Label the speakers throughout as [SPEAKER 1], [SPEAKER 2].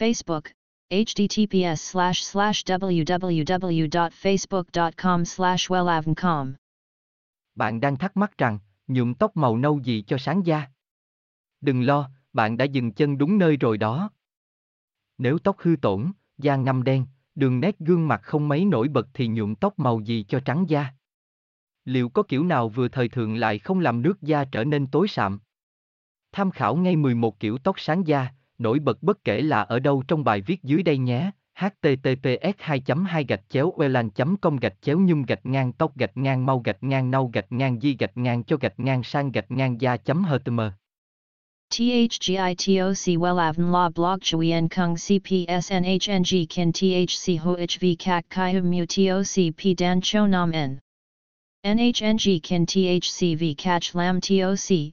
[SPEAKER 1] Facebook, https slash slash www.facebook.com slash wellavncom.
[SPEAKER 2] Bạn đang thắc mắc rằng, nhuộm tóc màu nâu gì cho sáng da? Đừng lo, bạn đã dừng chân đúng nơi rồi đó. Nếu tóc hư tổn, da ngăm đen, đường nét gương mặt không mấy nổi bật thì nhuộm tóc màu gì cho trắng da? Liệu có kiểu nào vừa thời thượng lại không làm nước da trở nên tối sạm? Tham khảo ngay 11 kiểu tóc sáng da, nổi bật bất kể là ở đâu trong bài viết dưới đây nhé https 2 2 gạch chéo welan com gạch chéo nhung gạch ngang tóc gạch ngang mau gạch ngang nâu gạch ngang di gạch ngang cho gạch ngang sang gạch ngang da chấm htm
[SPEAKER 1] THGITOC Wellavn La Blog Chui En Kung CPS NHNG Kin THC HOHV Kak Kai Hum Mu TOC P Dan Cho Nam N. NHNG Kin THC V, Catch Lam TOC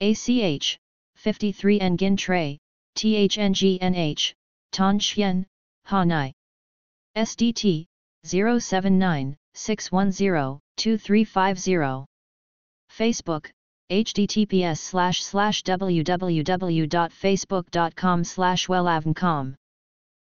[SPEAKER 1] ACH 53 Nguyen Tray, THNGNH, Tan Chien, Hanai. SDT 079 610 2350. Facebook https slash slash www.facebook.com slash wellavncom